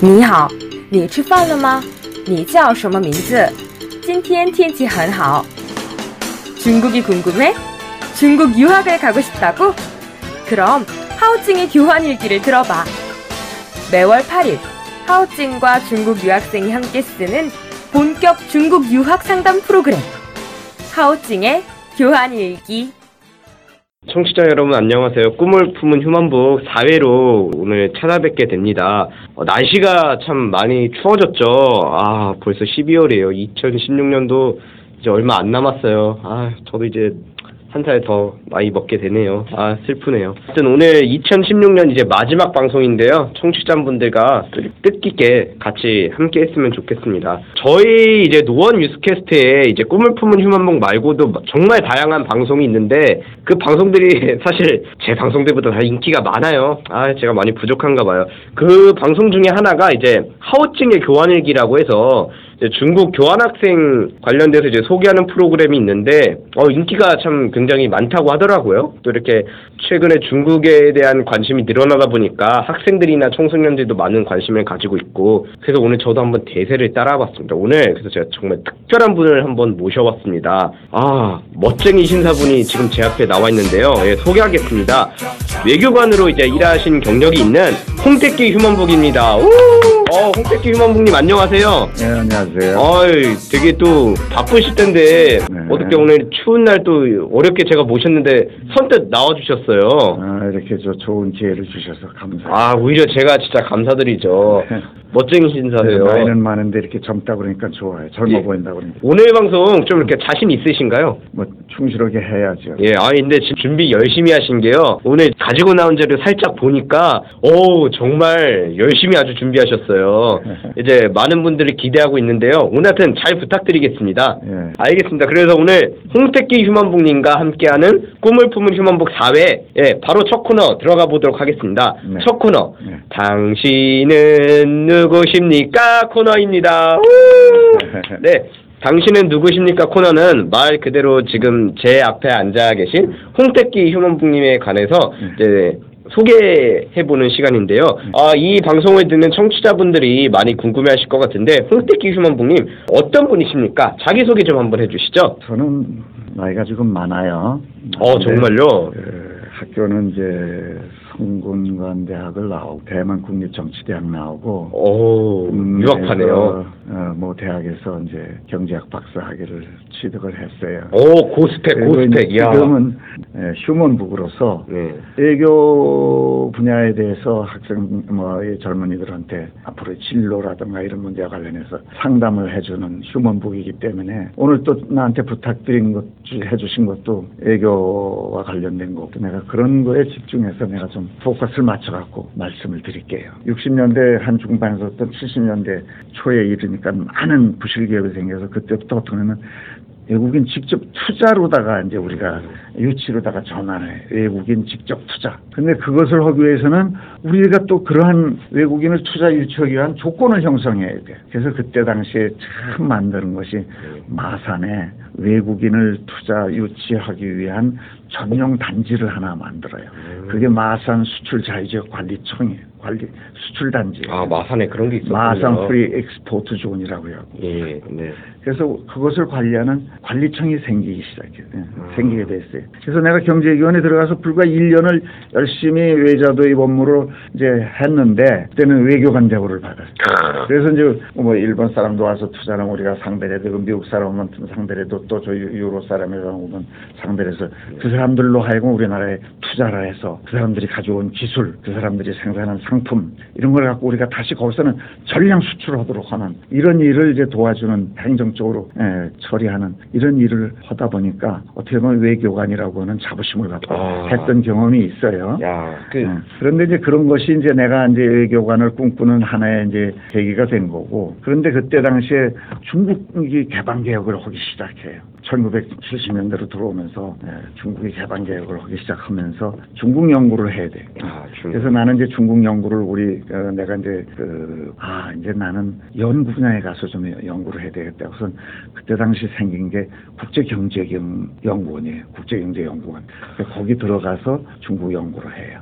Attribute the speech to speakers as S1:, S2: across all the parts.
S1: 你好，你吃饭了吗？你叫什么名字？今天天气很好。 중국이 궁금해? 중국 유학을 가고 싶다고? 그럼 하오찡의 교환 일기를 들어봐. 매월 8일 하오찡과 중국 유학생이 함께 쓰는 본격 중국 유학 상담 프로그램. 하오찡의 교환 일기.
S2: 청취자 여러분 안녕하세요. 꿈을 품은 휴먼북 4회로 오늘 찾아뵙게 됩니다. 어, 날씨가 참 많이 추워졌죠. 아 벌써 12월이에요. 2016년도 이제 얼마 안 남았어요. 아 저도 이제 한 살더 많이 먹게 되네요. 아 슬프네요. 하여튼 오늘 2016년 이제 마지막 방송인데요. 청취자분들과 뜻깊게 같이 함께 했으면 좋겠습니다. 저희 이제 노원 뉴스캐스트에 이제 꿈을 품은 휴먼북 말고도 정말 다양한 방송이 있는데 그 방송들이 사실 제 방송들보다 다 인기가 많아요. 아 제가 많이 부족한가 봐요. 그 방송 중에 하나가 이제 하오찡의 교환일기라고 해서 중국 교환학생 관련돼서 이제 소개하는 프로그램이 있는데 어 인기가 참 굉장히 많다고 하더라고요. 또 이렇게 최근에 중국에 대한 관심이 늘어나다 보니까 학생들이나 청소년들도 많은 관심을 가지고 있고 그래서 오늘 저도 한번 대세를 따라봤습니다. 오늘 그래서 제가 정말 특별한 분을 한번 모셔봤습니다. 아 멋쟁이 신사분이 지금 제 앞에 나와 있는데요. 예, 소개하겠습니다. 외교관으로 이제 일하신 경력이 있는 홍택기 휴먼북입니다. 우! 어, 홍택기 휴먼북님 안녕하세요.
S3: 네, 안녕하세요.
S2: 어이, 되게 또 바쁘실 텐데
S3: 네.
S2: 어떻게 오늘 추운 날 또 어렵게 제가 모셨는데 선뜻 나와주셨어요.
S3: 아, 이렇게 저 좋은 기회를 주셔서 감사해요.
S2: 아, 오히려 제가 진짜 감사드리죠.
S3: 네.
S2: 멋쟁이 신사세요.
S3: 나이는 많은데 이렇게 젊다 그러니까 좋아요. 젊어
S2: 예.
S3: 보인다 그러니까.
S2: 오늘 방송 좀 이렇게 자신 있으신가요?
S3: 뭐 충실하게 해야죠.
S2: 예, 아 근데 지금 준비 열심히 하신 게요. 오늘 가지고 나온 자료 살짝 보니까, 오, 정말 열심히 아주 준비하셨어요. 이제 많은 분들이 기대하고 있는데요. 오늘 하여튼 잘 부탁드리겠습니다.
S3: 예.
S2: 알겠습니다. 그래서 오늘 홍택기 휴먼북님과 함께하는 꿈을 품은 휴먼북 4회, 예, 바로 첫 코너 들어가 보도록 하겠습니다.
S3: 네.
S2: 첫 코너,
S3: 네.
S2: 당신은 누구십니까? 코너입니다. 우! 네. 당신은 누구십니까 코너는 말 그대로 지금 제 앞에 앉아 계신 홍택기 휴먼북님에 관해서 이제 소개해보는 시간인데요. 아, 이 방송을 듣는 청취자분들이 많이 궁금해하실 것 같은데 홍택기 휴먼북님 어떤 분이십니까? 자기소개 좀 한번 해주시죠.
S3: 저는 나이가 지금 많아요.
S2: 어, 정말요?
S3: 그, 학교는 이제 성균관대학을 나오고 대만 국립정치대학 나오고
S2: 오, 유학파네요.
S3: 어, 뭐 대학에서 이제 경제학 박사 학위를 취득을 했어요.
S2: 오, 고스펙, 고스펙, 이야.
S3: 지금은 예, 휴먼북으로서
S2: 네.
S3: 외교 분야에 대해서 학생 뭐이 젊은이들한테 앞으로의 진로라든가 이런 문제와 관련해서 상담을 해주는 휴먼북이기 때문에 오늘 또 나한테 부탁드린 것 주- 해주신 것도 외교와 관련된 거고 내가 그런 거에 집중해서 내가 좀 포커스를 맞춰갖고 말씀을 드릴게요. 60년대 한 중반에서부터 70년대 초에 이르니까 많은 부실 기업이 생겨서 그때부터 어떻게 보면 외국인 직접 투자로다가 이제 우리가 유치로다가 전환해 외국인 직접 투자. 근데 그것을 하기 위해서는 우리가 또 그러한 외국인을 투자 유치하기 위한 조건을 형성해야 돼. 그래서 그때 당시에 참 만드는 것이 마산에 외국인을 투자 유치하기 위한 전용 단지를 하나 만들어요. 그게 마산 수출 자유지역 관리청이에요. 관리 수출 단지.
S2: 아, 마산에 그런 게 있었군요.
S3: 마산 Free Export Zone이라고 하고.
S2: 예, 네.
S3: 그래서 그것을 관리하는 관리청이 생기기 시작해요. 예,
S2: 아.
S3: 생기게 됐어요. 그래서 내가 경제위원회 들어가서 불과 1년을 열심히 외자도입 업무를 이제 했는데 그때는 외교관 대우를 받았어요. 그래서 이제 뭐 일본 사람도 와서 하면 우리가 상대를 해도 미국 사람 오면 상대를 해도 또 저 유로 사람이랑 오면 상대를 해서 그 사람들로 하여금 우리나라에 투자를 해서 그 사람들이 가져온 기술, 그 사람들이 생산한 상품 이런 걸 갖고 우리가 다시 거기서는 전량 수출하도록 하는 이런 일을 이제 도와주는 행정적으로 예, 처리하는 이런 일을 하다 보니까 어떻게 보면 외교관이라고 하는 자부심을 갖고
S2: 아.
S3: 했던 경험이 있어요.
S2: 야, 그,
S3: 예. 그런데 이제 그런 것이 이제 내가 이제 외교관을 꿈꾸는 하나의 이제 계기가 된 거고 그런데 그때 당시에 중국이 개방 개혁을 하기 시작해요. 1970년대로 들어오면서 예, 중국이 개방 개혁을 하기 시작하면서 중국 연구를 해야 돼.
S2: 아.
S3: 그래서 나는 이제 중국 연구를 우리 어, 내가 이제 그, 아 이제 나는 연구 분야에 가서 좀 연구를 해야 되겠다. 우선 그때 당시 생긴 게 국제경제연구원이에요. 국제경제연구원. 거기 들어가서 중국 연구를 해요.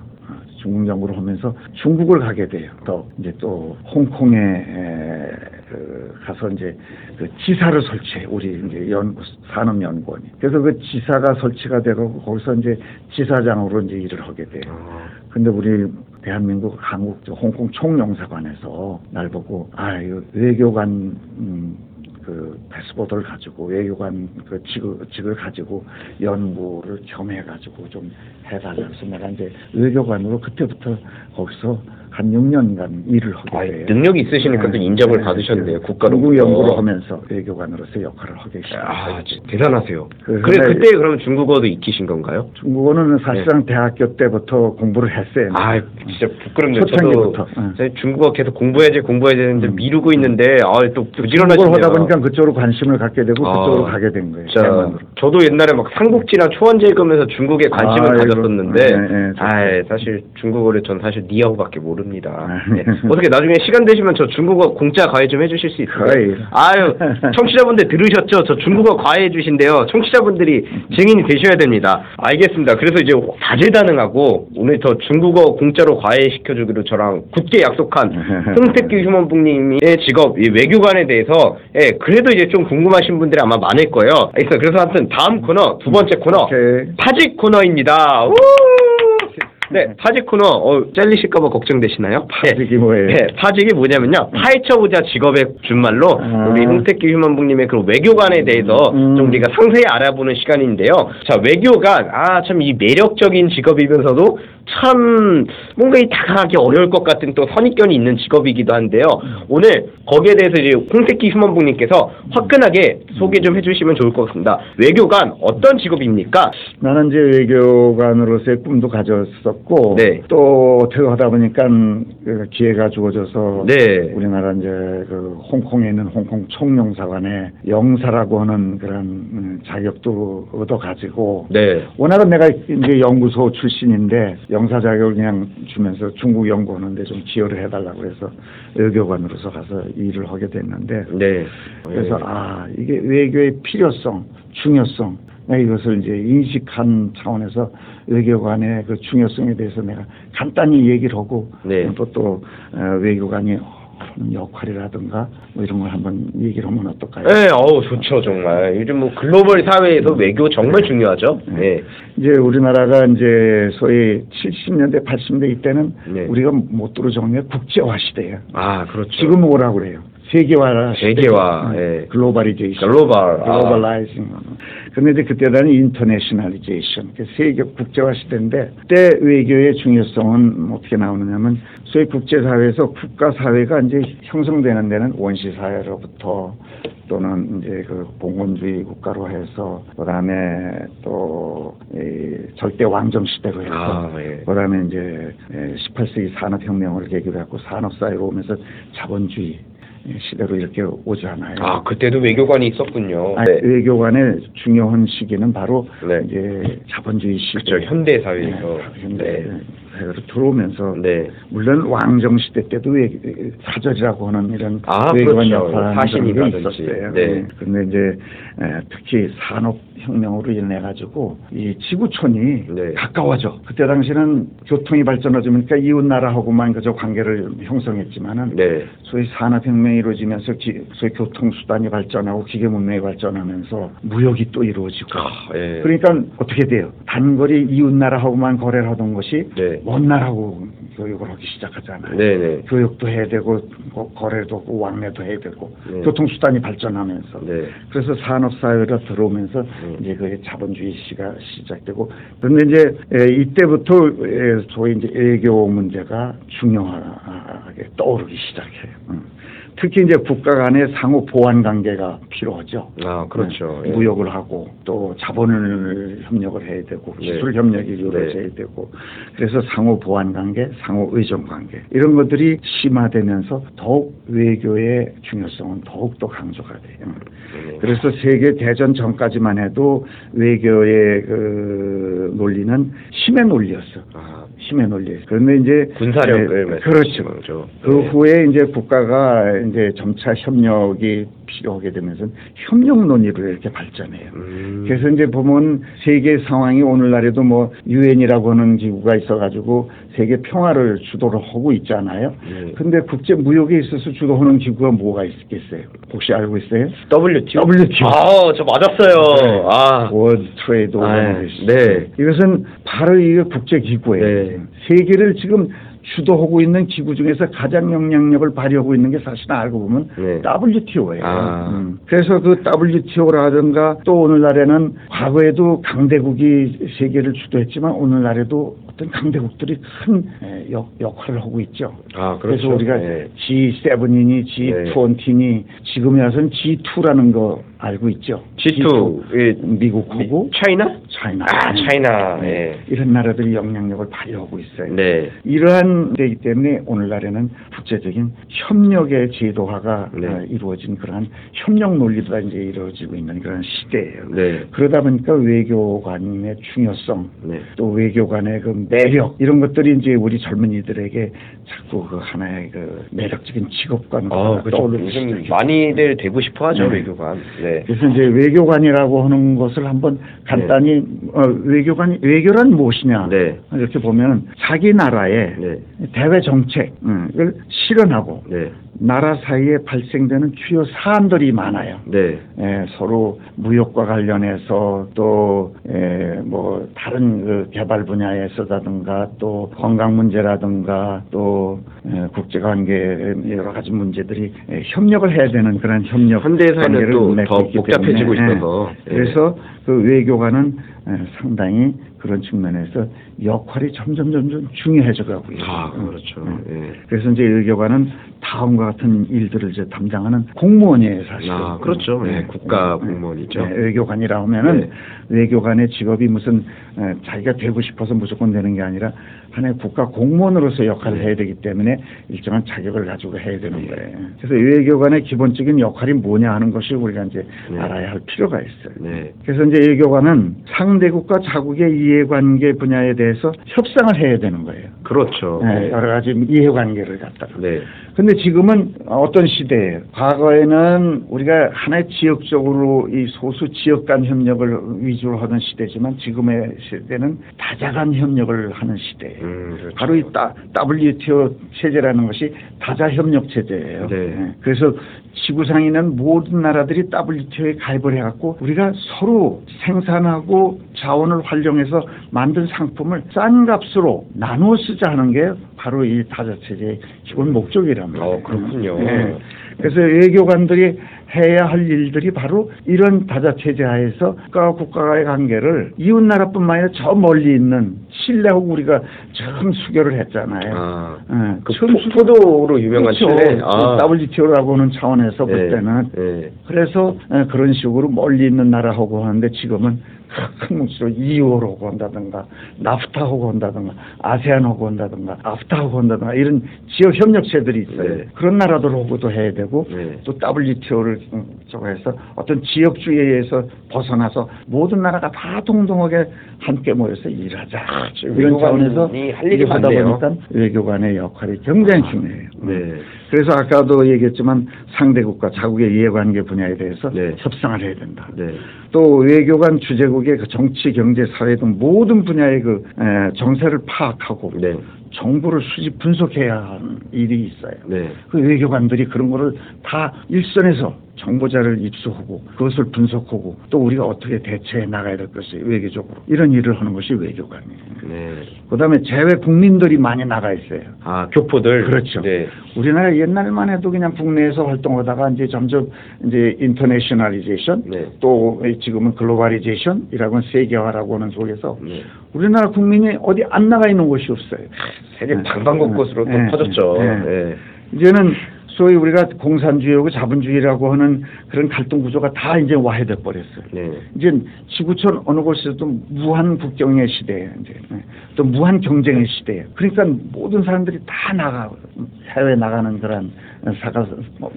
S3: 중국 연구를 하면서 중국을 가게 돼요. 또 이제 또 홍콩에 에, 그 가서 이제 그 지사를 설치해 우리 이제 연구 산업연구원이. 그래서 그 지사가 설치가 되고 거기서 이제 지사장으로 이제 일을 하게 돼요.
S2: 아,
S3: 근데 우리 대한민국 한국 저 홍콩 총영사관에서 날 보고 아 이거 외교관 음, 그 패스포드를 가지고 외교관 그 직을, 직을 가지고 연구를 겸해 가지고 좀 해달라 해서 내가 이제 외교관으로 그때부터 거기서 한 6년간 일을 하게
S2: 아,
S3: 돼요.
S2: 능력이 있으시니까 또 인정을
S3: 네,
S2: 받으셨네요,
S3: 그
S2: 국가로부터.
S3: 연구 연구를 하면서 외교관으로서 역할을 하게
S2: 아,
S3: 시작했어요.
S2: 진짜 대단하세요.
S3: 그
S2: 그래 그때 그럼 중국어도 익히신 건가요?
S3: 중국어는 사실상 대학교 때부터 공부를 했어요.
S2: 아, 진짜 부끄럽네요.
S3: 초창기부터, 응.
S2: 사실 중국어 계속 공부해야지 공부해야 되는데
S3: 음.
S2: 미루고 있는데 아, 또 부지런하시네요.
S3: 하다 보니까 그쪽으로 관심을 갖게 되고
S2: 아,
S3: 그쪽으로 가게 된 거예요.
S2: 진짜
S3: 대만으로.
S2: 저도 옛날에 막 삼국지나 초원제 읽으면서 중국에 관심을
S3: 아이고,
S2: 가졌었는데
S3: 네, 네, 저도.
S2: 아, 사실 중국어를 전 사실 니하오밖에 모 릅니다.
S3: 아,
S2: 네. 어떻게 나중에 시간 되시면 저 중국어 공짜 과외 좀 해주실 수?
S3: 거의.
S2: 아유 청취자분들 들으셨죠? 저 중국어 과외 해 주신대요. 청취자분들이 증인이 되셔야 됩니다. 알겠습니다. 그래서 이제 다재다능하고 오늘 저 중국어 공짜로 과외 시켜주기로 저랑 굳게 약속한 홍택기 휴먼북님의 직업 이 외교관에 대해서 예 그래도 이제 좀 궁금하신 분들이 아마 많을 거예요. 그래서 하여튼 다음 코너 두 번째 코너
S3: 오케이.
S2: 파직 코너입니다. 우! 네, 파직 코너 어, 잘리실까봐 걱정되시나요?
S3: 파직이 뭐예요?
S2: 네, 파직이 뭐냐면요. 파헤쳐보자 직업의 준말로
S3: 아.
S2: 우리 홍택기 휴먼북님의 그 외교관에 대해서
S3: 음.
S2: 좀 우리가 상세히 알아보는 시간인데요. 자, 외교관 아 참 이 매력적인 직업이면서도 참 뭔가 이 다가가기 어려울 것 같은 또 선입견이 있는 직업이기도 한데요. 오늘 거기에 대해서 이제 홍택기 휴먼북님께서 화끈하게 소개 좀 해주시면 좋을 것 같습니다. 외교관 어떤 직업입니까?
S3: 나는 이제 외교관으로서의 꿈도 가졌었고
S2: 네.
S3: 또 어떻게 하다 보니까 그 기회가 주어져서
S2: 네.
S3: 우리나라 이제 그 홍콩에 있는 홍콩 총영사관에 영사라고 하는 그런 음, 자격도 얻어 가지고
S2: 네.
S3: 워낙은 내가 이제 연구소 출신인데 영사 자격을 그냥 주면서 중국 연구하는데 좀 기여를 해달라고 해서 외교관으로서 가서 일을 하게 됐는데
S2: 네.
S3: 그래서 아 이게 외교의 필요성, 중요성 내가 이것을 이제 인식한 차원에서 외교관의 그 중요성에 대해서 내가 간단히 얘기를 하고
S2: 네.
S3: 또또 어, 외교관이 하는 역할이라든가 뭐 이런 걸 한번 얘기를 하면 어떨까요?
S2: 네, 어우 좋죠 정말. 요즘 뭐 글로벌 사회에서 외교 정말 중요하죠. 네.
S3: 이제 우리나라가 이제 소위 70년대, 80년대 이때는
S2: 네.
S3: 우리가 못 들어 정말 국제화 시대예요.
S2: 아 그렇죠.
S3: 지금 뭐라고 그래요? 세계화 시대.
S2: 세계화,
S3: 음,
S2: 예.
S3: Globalization.
S2: 글로벌, 아.
S3: Globalizing. 그런데 이제 그때는 internationalization. 그 세계 국제화 시대인데 그때 외교의 중요성은 어떻게 나오느냐면 소위 국제사회에서 국가사회가 이제 형성되는 데는 원시사회로부터 또는 이제 그 봉건주의 국가로 해서 그다음에 또이 절대 왕정 시대로 해서
S2: 아, 예.
S3: 그다음에 이제 18세기 산업혁명을 계기로 해고 산업사회로 오면서 자본주의 시대로 이렇게 오잖아요.
S2: 아 그때도 외교관이 있었군요.
S3: 아니,
S2: 네.
S3: 외교관의 중요한 시기는 바로
S2: 네.
S3: 이제 자본주의 시대.
S2: 그렇죠 현대 사회에서.
S3: 네, 현대
S2: 네.
S3: 들어오면서
S2: 네.
S3: 물론 왕정 시대 때도 외, 사절이라고 하는 이런
S2: 아,
S3: 외교관
S2: 그렇죠.
S3: 역할을 있었어요.
S2: 네.
S3: 그런데 이제 에, 특히 산업 혁명으로 인해 가지고 이 지구촌이
S2: 네.
S3: 가까워져. 그때 당시는 교통이 발전하지니까 이웃 나라하고만 그저 관계를 형성했지만은
S2: 네.
S3: 소위 산업 혁명이 이루어지면서 기, 소위 교통 수단이 발전하고 기계 문명이 발전하면서 무역이 또 이루어지고
S2: 아, 예.
S3: 그러니까 어떻게 돼요? 단거리 이웃 나라하고만 거래를 하던 것이
S2: 네.
S3: 먼 나라하고 교육을 하기 시작하잖아요.
S2: 네네.
S3: 교육도 해야 되고 거- 거래도 하고 왕래도 해야 되고
S2: 네.
S3: 교통수단이 발전하면서
S2: 네.
S3: 그래서 산업사회로 들어오면서
S2: 음.
S3: 이제 그 자본주의 시가 시작되고 그런데 이제 에, 이때부터 에, 소위 이제 외교 문제가 중요하게 떠오르기 시작해요. 음. 특히 이제 국가 간의 상호 보완 관계가 필요하죠.
S2: 아 그렇죠.
S3: 네,
S2: 예.
S3: 무역을 하고 또 자본을 협력을 해야 되고
S2: 네.
S3: 기술 협력이 이루어져야
S2: 네.
S3: 되고 그래서 상호 보완 관계, 상호 의존 관계 이런 것들이 심화되면서 더욱 외교의 중요성은 더욱 더 강조가 돼요.
S2: 네.
S3: 그래서 세계 대전 전까지만 해도 외교의 그 논리는 힘의 논리였어.
S2: 아
S3: 힘에 논리. 그런데 이제
S2: 군사력을
S3: 네, 그렇죠.
S2: 거죠.
S3: 그
S2: 네.
S3: 후에 이제 국가가 이제 점차 협력이 필요하게 되면서 협력 논의로 이렇게 발전해요.
S2: 음.
S3: 그래서 이제 보면 세계 상황이 오늘날에도 뭐 유엔이라고 하는 기구가 있어가지고 세계 평화를 주도를 하고 있잖아요.
S2: 네.
S3: 근데 국제 무역에 있어서 주도하는 기구가 뭐가 있겠어요? 혹시 알고 있어요?
S2: WTO.
S3: WTO.
S2: 아, 저 맞았어요. 아.
S3: World Trade
S2: 아,
S3: Organization.
S2: 네.
S3: 이것은 바로 이게 국제 기구예요.
S2: 네.
S3: 세계를 지금 주도하고 있는 기구 중에서 가장 영향력을 발휘하고 있는 게 사실 알고 보면
S2: 네.
S3: WTO예요.
S2: 아.
S3: 음. 그래서 그 WTO라든가 또 오늘날에는 과거에도 강대국이 세계를 주도했지만 오늘날에도 어떤 강대국들이 큰 에, 역, 역할을 하고 있죠.
S2: 아,
S3: 그래서
S2: 그렇죠.
S3: 우리가
S2: 네.
S3: G7이니 G20이니 지금에 와서는 G2라는 거 알고 있죠.
S2: G2. 예.
S3: 미국하고
S2: 차이나?
S3: 차이나.
S2: 아, 차이나. 예.
S3: 이런 나라들이 영향력을 발휘하고 있어요.
S2: 네.
S3: 이러한 데이기 때문에 오늘날에는 국제적인 협력의 제도화가
S2: 네.
S3: 어, 이루어진 그러한 협력 논리가 이제 이루어지고 있는 그런 시대예요.
S2: 네.
S3: 그러다 보니까 외교관의 중요성,
S2: 네.
S3: 또 외교관의 그 매력 이런 것들이 이제 우리 젊은이들에게 자꾸 그 하나의 그 매력적인 직업관으로
S2: 아.
S3: 떠오르기
S2: 요즘. 많이들 되고 싶어 하죠,
S3: 네.
S2: 외교관. 네.
S3: 그래서 이제 외교관이라고 하는 것을 한번 간단히 어, 외교관 외교란 무엇이냐
S2: 네.
S3: 이렇게 보면 자기 나라의
S2: 네.
S3: 대외 정책을 실현하고
S2: 네.
S3: 나라 사이에 발생되는 주요 사안들이 많아요.
S2: 네.
S3: 예, 서로 무역과 관련해서 또뭐 다른 그 개발 분야에서라든가 또 건강 문제라든가 또 에, 국제 관계 여러 가지 문제들이 에, 협력을 해야 되는 그런 협력
S2: 현대 사회는
S3: 관계를
S2: 또
S3: 맺고
S2: 더
S3: 있기
S2: 복잡해지고 있어서.
S3: 예. 그래서 그 외교관은 에, 상당히 그런 측면에서 역할이 점점 점점 중요해져 가고 있어요.
S2: 아, 그렇죠. 예.
S3: 그래서 이제 외교관은 다음과 같은 일들을 이제 담당하는 공무원이에요, 사실.
S2: 아, 그렇죠. 예, 국가 공무원이죠.
S3: 네, 외교관이라고 하면은
S2: 네.
S3: 외교관의 직업이 무슨 에, 자기가 되고 싶어서 무조건 되는 게 아니라 하나의 국가 공무원으로서 역할을
S2: 네.
S3: 해야 되기 때문에 일정한 자격을 가지고 해야 되는 거예요. 그래서 외교관의 기본적인 역할이 뭐냐 하는 것이 우리가 이제
S2: 네.
S3: 알아야 할 필요가 있어요.
S2: 네.
S3: 그래서 이제 외교관은 상대국과 자국의 이해관계 분야에 대해서 협상을 해야 되는 거예요.
S2: 그렇죠.
S3: 네, 여러 가지 이해관계를 갖다가.
S2: 네.
S3: 근데 지금은 어떤 시대예요? 과거에는 우리가 하나의 지역적으로 이 소수 지역 간 협력을 위주로 하던 시대지만 지금의 시대는 다자 간 협력을 하는 시대예요.
S2: 음, 그렇죠.
S3: 바로 이 따- WTO 체제라는 것이 다자 협력 체제예요.
S2: 네.
S3: 그래서 지구상에 있는 모든 나라들이 WTO에 가입을 해갖고 우리가 서로 생산하고 자원을 활용해서 만든 상품을 싼 값으로 나누어 쓰자 하는 게 바로 이 다자 체제의 기본 목적이란 말이에요.
S2: 어, 그렇군요.
S3: 네. 그래서 외교관들이 해야 할 일들이 바로 이런 다자 체제 하에서 국가와 국가와의 관계를 이웃 나라뿐만 아니라 저 멀리 있는 신뢰하고 우리가 처음 수교를 했잖아요.
S2: 아.
S3: 예,
S2: 그
S3: 처음
S2: 포,
S3: 수교-
S2: 포도로 유명한
S3: 그렇죠.
S2: 칠레. 아.
S3: WTO라고 하는 차원에서
S2: 네.
S3: 그때는
S2: 네.
S3: 그래서 에, 그런 식으로 멀리 있는 나라하고 하는데 지금은 큰 뭉치로 EU하고 한다든가 나프타하고 한다든가 아세안하고 한다든가 아프타하고 한다든가 이런 지역 협력체들이 있어요.
S2: 네.
S3: 그런 나라들하고도 해야 되고
S2: 네.
S3: 또 WTO를 저거 해서 어떤 지역주의에서 벗어나서 모든 나라가 다 동등하게 함께 모여서 일하자. 이런
S2: 외교관이
S3: 차원에서
S2: 할 일이
S3: 하다
S2: 많네요.
S3: 보니까 외교관의 역할이 굉장히 중요해요.
S2: 네.
S3: 그래서 아까도 얘기했지만 상대국과 자국의 이해관계 분야에 대해서
S2: 네.
S3: 협상을 해야 된다.
S2: 네.
S3: 또 외교관 주재국의 그 정치, 경제, 사회 등 모든 분야의 그 에, 정세를 파악하고
S2: 네.
S3: 정보를 수집 분석해야 하는 일이 있어요.
S2: 네.
S3: 그 외교관들이 그런 거를 다 일선에서 정보자를 입수하고 그것을 분석하고 또 우리가 어떻게 대처해 나가야 될 것이 외교적으로 이런 일을 하는 것이 외교관이에요.
S2: 네.
S3: 그다음에 재외 국민들이 많이 나가 있어요.
S2: 아, 교포들.
S3: 그렇죠.
S2: 네.
S3: 우리나라 옛날만 해도 그냥 국내에서 활동하다가 이제 점점 이제 internationalization
S2: 네.
S3: 또 지금은 globalization이라고 세계화라고 하는 속에서
S2: 네.
S3: 우리나라 국민이 어디 안 나가 있는 곳이 없어요.
S2: 세계
S3: 네.
S2: 방방곡곡으로 또
S3: 네.
S2: 퍼졌죠.
S3: 네.
S2: 네.
S3: 이제는 소위 우리가 공산주의하고 자본주의라고 하는 그런 갈등 구조가 다 이제 와해돼 버렸어요.
S2: 네.
S3: 이제 지구촌 어느 곳에서도 무한 국경의 시대예요. 이제 네. 또 무한 경쟁의 시대예요. 그러니까 모든 사람들이 다 나가 해외 나가는 그런 사가 뭐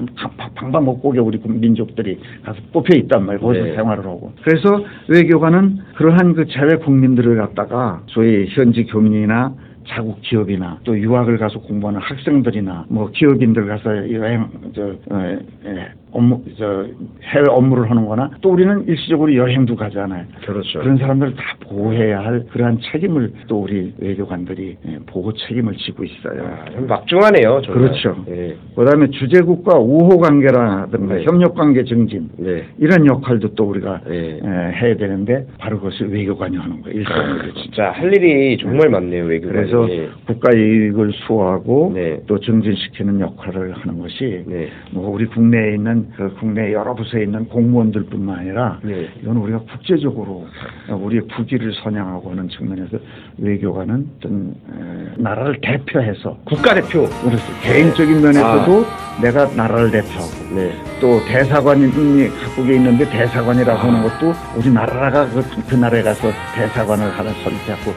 S3: 방방곡곡에 우리 민족들이 가서 뽑혀 있단 말이에요. 거기서
S2: 네.
S3: 생활을 하고. 그래서 외교관은 그러한 그 재외 국민들을 갖다가 소위 현지 교민이나 자국 기업이나 또 유학을 가서 공부하는 학생들이나 뭐 기업인들 가서 여행 저 어, 예, 업무 저 해외 업무를 하는거나 또 우리는 일시적으로 여행도 가잖아요.
S2: 그렇죠.
S3: 그런 사람들을 다 보호해야 할 그러한 책임을 또 우리 외교관들이 예, 보호 책임을 지고 있어요.
S2: 아, 좀 막중하네요. 정말.
S3: 그렇죠.
S2: 예.
S3: 그다음에 주재국과 우호 관계라든가
S2: 네.
S3: 협력 관계 증진
S2: 네.
S3: 이런 역할도 또 우리가
S2: 예.
S3: 에, 해야 되는데 바로 그것을 외교관이 하는 거예요. 일상으로.
S2: 진짜 할 일이 정말 많네요 외교관이.
S3: 그래서 국가 이익을 수호하고
S2: 네.
S3: 또 증진시키는 역할을 하는 것이
S2: 네.
S3: 뭐 우리 국내에 있는 그 국내 여러 부서에 있는 공무원들뿐만 아니라
S2: 네.
S3: 이건 우리가 국제적으로 우리의 국위를 선양하고 하는 측면에서 외교관은 어떤 에, 나라를 대표해서
S2: 국가대표.
S3: 그래서 개인적인 면에서도 내가 나라를 대표하고
S2: 네.
S3: 또 대사관이 각국에 있는데 대사관이라고 하는 것도 우리 나라가 그, 그 나라에 가서 대사관을 하나 설치하고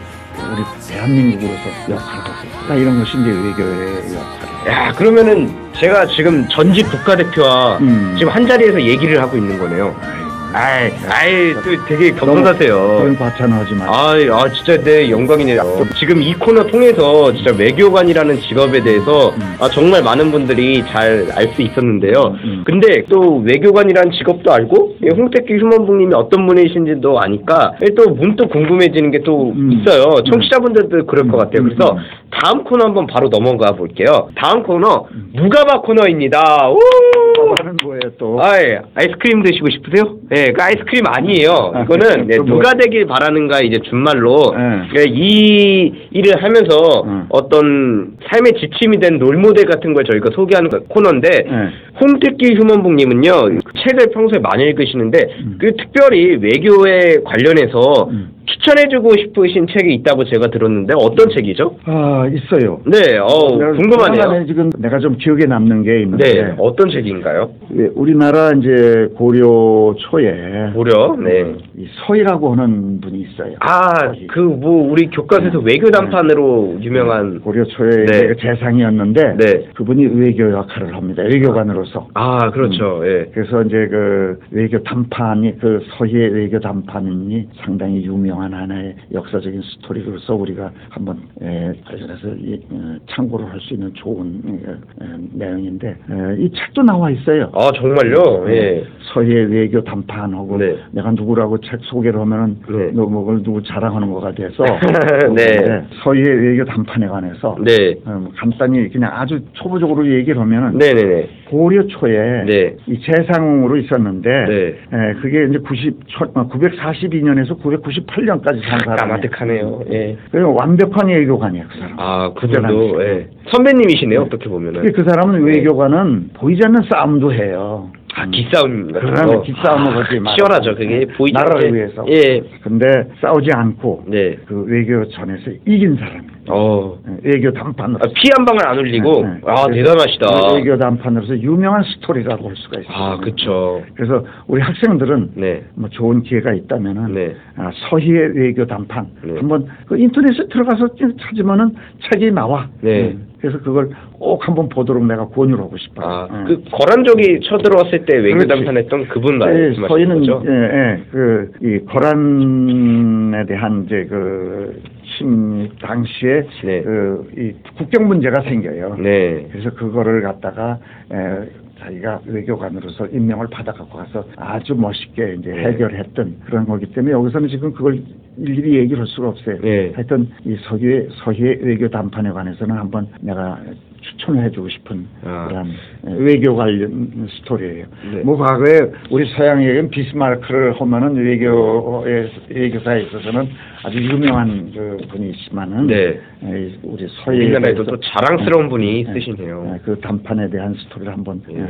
S3: 우리 대한민국으로서 역할을 하고 있다. 이런 것이 이제 외교의 역할이에요.
S2: 야 그러면은 제가 지금 전직 국가대표와
S3: 음.
S2: 지금 한 자리에서 얘기를 하고 있는 거네요. 아이, 아이, 또 되게
S3: 그런
S2: 겸손하세요.
S3: 과찬하지 마.
S2: 아, 아, 진짜 내 영광이네요. 지금 이 코너 통해서 진짜 외교관이라는 직업에 대해서
S3: 음.
S2: 아, 정말 많은 분들이 잘 알 수 있었는데요.
S3: 음.
S2: 근데 또 외교관이라는 직업도 알고 이 홍택기 휴먼북님이 어떤 분이신지도 아니까 또 문득 궁금해지는 게 또
S3: 음.
S2: 있어요. 청취자분들도 그럴 것 같아요.
S3: 음.
S2: 그래서
S3: 음.
S2: 다음 코너 한번 바로 넘어가 볼게요. 다음 코너 무가바 코너입니다. 우!
S3: 또 하는 거예요 또.
S2: 아이, 아이스크림 드시고 싶으세요? 예, 그 아이스크림 아니에요.
S3: 아,
S2: 이거는 네,
S3: 또 뭐-
S2: 누가 되길 바라는가 이제 준말로
S3: 예.
S2: 예, 이 일을 하면서
S3: 음.
S2: 어떤 삶의 지침이 된 롤모델 같은 걸 저희가 소개하는 거- 코너인데
S3: 예.
S2: 홈특기 휴먼북님은요 책을 평소에 많이 읽으시는데
S3: 음.
S2: 그 특별히 외교에 관련해서
S3: 음.
S2: 추천해주고 싶으신 책이 있다고 제가 들었는데 어떤 책이죠?
S3: 아 있어요.
S2: 네, 어
S3: 내가
S2: 궁금하네요.
S3: 지금 내가 좀 기억에 남는 게 있는데
S2: 네, 어떤 책인가요?
S3: 예, 우리나라 이제 고려 초에
S2: 고려, 네.
S3: 이 서희라고 하는 분이 있어요.
S2: 아, 그 뭐 우리 교과서에서 외교 단판으로 유명한
S3: 고려 초에
S2: 네.
S3: 그 재상이었는데
S2: 네.
S3: 그분이 외교 역할을 합니다. 외교관으로서.
S2: 아, 그렇죠. 예.
S3: 그래서 이제 그 외교 담판이 그 서희의 외교 담판이 상당히 유명 한 하나의 역사적인 스토리로서 우리가 한번 에, 관련해서 이, 어, 참고를 할 수 있는 좋은 에, 에, 내용인데 에, 이 책도 나와 있어요.
S2: 아, 정말요? 예.
S3: 서희의 외교 담판하고
S2: 네.
S3: 내가 누구라고 책 소개를 하면은
S2: 네.
S3: 너 뭐를 누구 자랑하는 거가 돼서
S2: 네.
S3: 서희의 외교 담판에 관해서
S2: 네.
S3: 어, 간단히 그냥 아주 초보적으로 얘기를 하면은
S2: 네, 네, 네.
S3: 고려 초에
S2: 네.
S3: 이 재상으로 있었는데
S2: 네.
S3: 에, 그게 이제 90 942년에서 998년까지 산 사람.
S2: 까마득하네요. 예.
S3: 그 완벽한 외교관이에요, 그 사람.
S2: 아, 그분도. 예. 선배님이시네요. 어떻게 보면은.
S3: 그 사람은
S2: 네.
S3: 외교관은 보이지 않는 싸움도 해요.
S2: 아, 기싸움 같은
S3: 그러면
S2: 아,
S3: 하지 말고.
S2: 치열하죠. 그게 보이지
S3: 나라를
S2: 않게.
S3: 위해서.
S2: 예.
S3: 근데 싸우지 않고
S2: 네.
S3: 그 외교전에서 이긴 사람이에요.
S2: 어.
S3: 외교 담판으로.
S2: 아, 피 한 방울 안 흘리고
S3: 네, 네.
S2: 아,
S3: 그래서
S2: 대단하시다.
S3: 외교 담판으로서 유명한 스토리라고 할 수가 있어요.
S2: 아, 그쵸.
S3: 그래서 우리 학생들은
S2: 네.
S3: 뭐 좋은 기회가 있다면은
S2: 네.
S3: 아, 서희의 외교 담판
S2: 네.
S3: 한번 그 인터넷에 들어가서 찾으면은 책이 나와.
S2: 네.
S3: 음, 그래서 그걸 꼭 한번 보도록 내가 권유를 하고 싶어요.
S2: 아,
S3: 음.
S2: 그 거란족이 쳐들어왔을 때 외교
S3: 그렇지.
S2: 담판했던 그분
S3: 예,
S2: 말씀하시는
S3: 서희는
S2: 거죠?
S3: 예, 예, 그, 이, 거란에 대한 이제 그, 침, 당시에,
S2: 네.
S3: 그, 이 국경 문제가 생겨요.
S2: 네.
S3: 그래서 그거를 갖다가, 에, 자기가 외교관으로서 임명을 받아갖고 가서 아주 멋있게 이제
S2: 네.
S3: 해결했던 그런 거기 때문에 여기서는 지금 그걸 일일이 얘기를 할 수가 없어요.
S2: 네.
S3: 하여튼 이 서희의, 서희의 외교 담판에 관해서는 한번 내가 추천을 해주고 싶은
S2: 아.
S3: 그런 외교 관련 스토리예요.
S2: 네.
S3: 뭐 과거에 우리 서양에겐 비스마르크를 하면은 외교의 외교사에 있어서는 아주 유명한 그 분이 있지만은
S2: 네.
S3: 에, 우리
S2: 우리나라에도 또 자랑스러운 분이 있으시네요.
S3: 그 단판에 대한 스토리를 한번
S2: 예.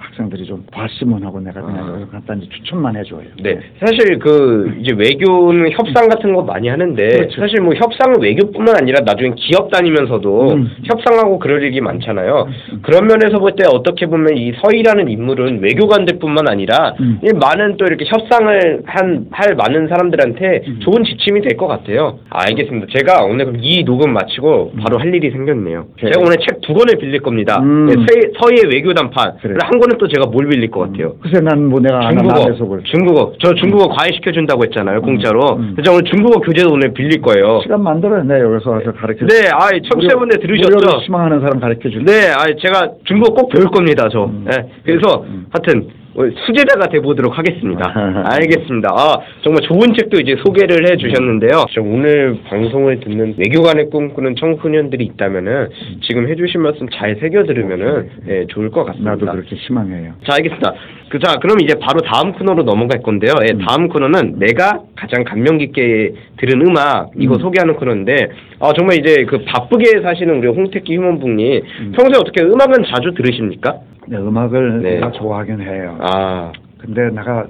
S3: 에, 학생들이 좀 봤으면 하고 내가 그냥
S2: 아.
S3: 간단히 추천만 해줘요.
S2: 네, 사실 그 이제 외교는 협상 같은 거 많이 하는데
S3: 그렇죠.
S2: 사실 뭐 협상은 외교뿐만 아니라 나중에 기업 다니면서도
S3: 음.
S2: 협상하고 그럴 일이 많잖아요. 그런 면에서 볼 때 어떻게 보면 이 서희라는 인물은 외교관들뿐만 아니라
S3: 음.
S2: 이 많은 또 이렇게 협상을 한 할 많은 사람들한테
S3: 음.
S2: 좋은 지침이 될 것 같아요. 아, 알겠습니다. 제가 오늘 그럼 이 녹음 마치고 바로 할 일이 생겼네요.
S3: 그래.
S2: 제가 오늘 책 두 권을 빌릴 겁니다.
S3: 음.
S2: 네, 서- 서희의 외교 단판
S3: 그래.
S2: 한 권은
S4: 이번엔 또 제가 뭘 빌릴 것 같아요?
S3: 글쎄 난 뭐 내가
S4: 중국어,
S3: 속을
S4: 중국어. 저 중국어 과외시켜 준다고 했잖아요, 공짜로.
S3: 음.
S4: 그래서 오늘 중국어 교재도 오늘 빌릴 거예요.
S3: 시간 만들어 내 여기서 와서 가르쳐.
S4: 네, 아, 청취자분들 들으셨죠?
S3: 무료로 희망하는 사람 가르쳐 줄게.
S4: 네, 아, 제가 중국어 꼭 배울 겁니다, 저.
S3: 음.
S4: 네, 그래서 하여튼 어, 수제자가 돼 보도록 하겠습니다. 알겠습니다. 아, 정말 좋은 책도 이제 소개를 해 주셨는데요. 저 오늘 방송을 듣는 외교관의 꿈꾸는 청소년들이 있다면은 지금 해 주신 말씀 잘 새겨 들으면은 예, 좋을 것 같습니다.
S3: 나도 그렇게 희망해요.
S4: 자, 알겠습니다. 그, 자, 그럼 이제 바로 다음 코너로 넘어갈 건데요. 예, 다음 코너는 내가 가장 감명 깊게 들은 음악, 이거
S3: 음.
S4: 소개하는 코너인데, 아, 정말 이제 그 바쁘게 사시는 우리 홍택기 휴먼북님,
S3: 음.
S4: 평소에 어떻게 음악은 자주 들으십니까?
S3: 내 음악을
S4: 네.
S3: 내가 좋아하긴 해요.
S4: 아,
S3: 근데 내가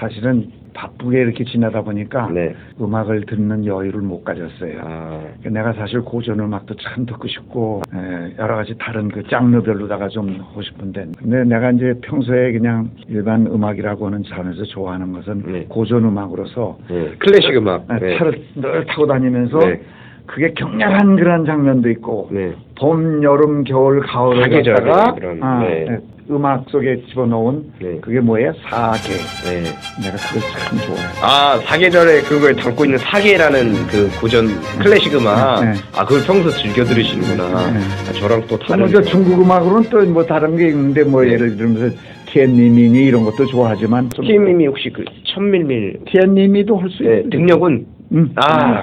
S3: 사실은 바쁘게 이렇게 지내다 보니까
S4: 네.
S3: 음악을 듣는 여유를 못 가졌어요.
S4: 아,
S3: 내가 사실 고전 음악도 참 듣고 싶고 에, 여러 가지 다른 그 장르별로다가 좀 하고 싶은데 근데 내가 이제 평소에 그냥 일반 음악이라고 하는 차원에서 좋아하는 것은
S4: 네.
S3: 고전 음악으로서
S4: 네. 클래식 음악.
S3: 에,
S4: 네.
S3: 차를 늘 타고 다니면서
S4: 네.
S3: 그게 격렬한 그런 장면도 있고
S4: 네.
S3: 봄, 여름, 겨울, 가을을 갖다가
S4: 그런,
S3: 아,
S4: 네.
S3: 에, 음악 속에 집어넣은
S4: 네.
S3: 그게 뭐예요? 사계.
S4: 네.
S3: 내가 그걸 참 좋아해요.
S4: 아, 사계절에 그걸 담고 있는 사계라는 그 고전 클래식 음악.
S3: 네.
S4: 아, 그걸 평소 즐겨 들으시는구나.
S3: 네.
S4: 아, 저랑 또 다른.
S3: 저 중국 음악으로는 또 뭐 다른 게 있는데 뭐
S4: 네.
S3: 예를 들면서 티엔니미니 이런 것도 좋아하지만 좀
S4: TM님이 혹시 그 천밀밀
S3: 티엔니미도 할수
S4: 네,
S3: 있는데
S4: 등력은
S3: 음.
S4: 아,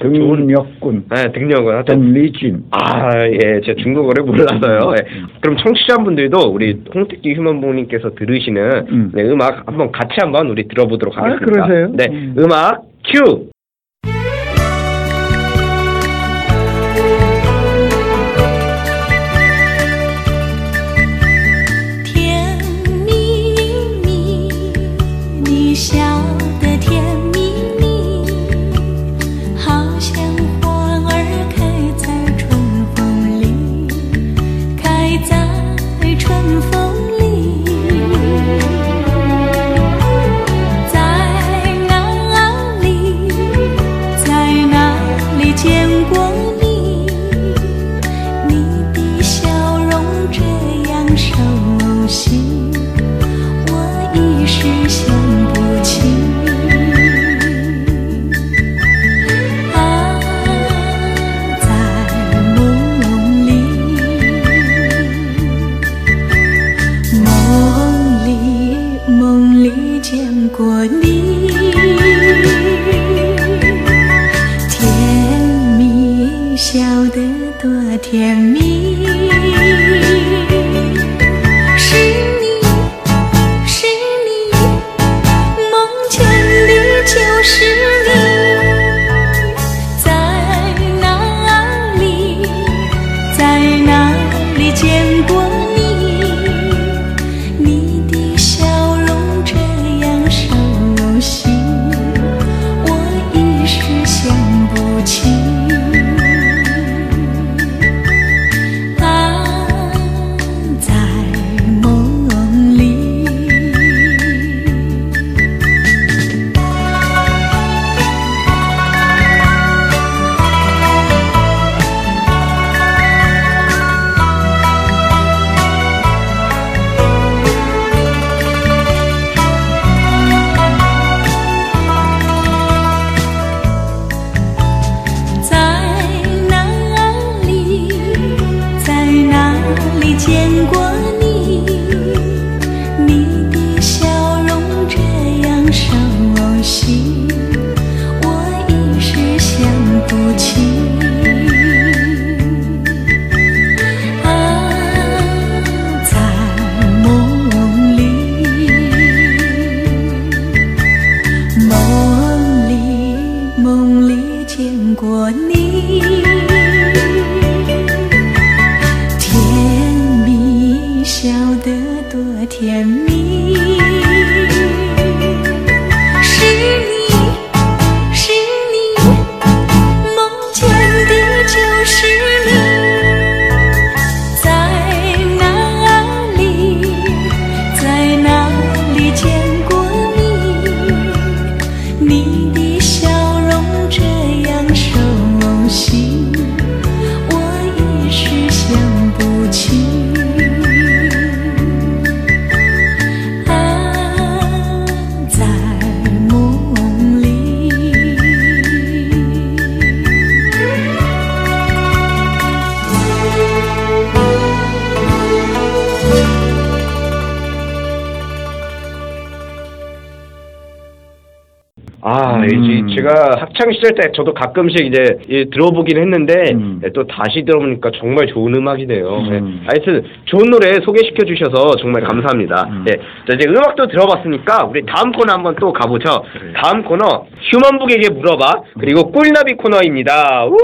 S3: 등력군
S4: 네, 등력은 하여튼
S3: 등리진
S4: 아, 예, 제가 중국어를 몰라서요. 예. 그럼 청취자분들도 우리 홍택기 휴먼부님께서 들으시는
S3: 음.
S4: 네, 음악 한번 같이 한번 우리 들어보도록
S3: 아,
S4: 하겠습니다.
S3: 그러세요?
S4: 네,
S3: 음.
S4: 음악 큐.
S2: 학창 시절 때 저도 가끔씩 이제 이 들어보긴 했는데
S3: 음.
S2: 예, 또 다시 들어보니까 정말 좋은 음악이네요.
S3: 음.
S2: 예. 하여튼 좋은 노래 소개시켜 주셔서 정말 감사합니다.
S3: 음.
S2: 예. 자, 이제 음악도 들어봤으니까 우리 다음 코너 한번 또 가보죠. 다음 코너 휴먼북에게 물어봐 그리고 꿀나비 코너입니다. 우!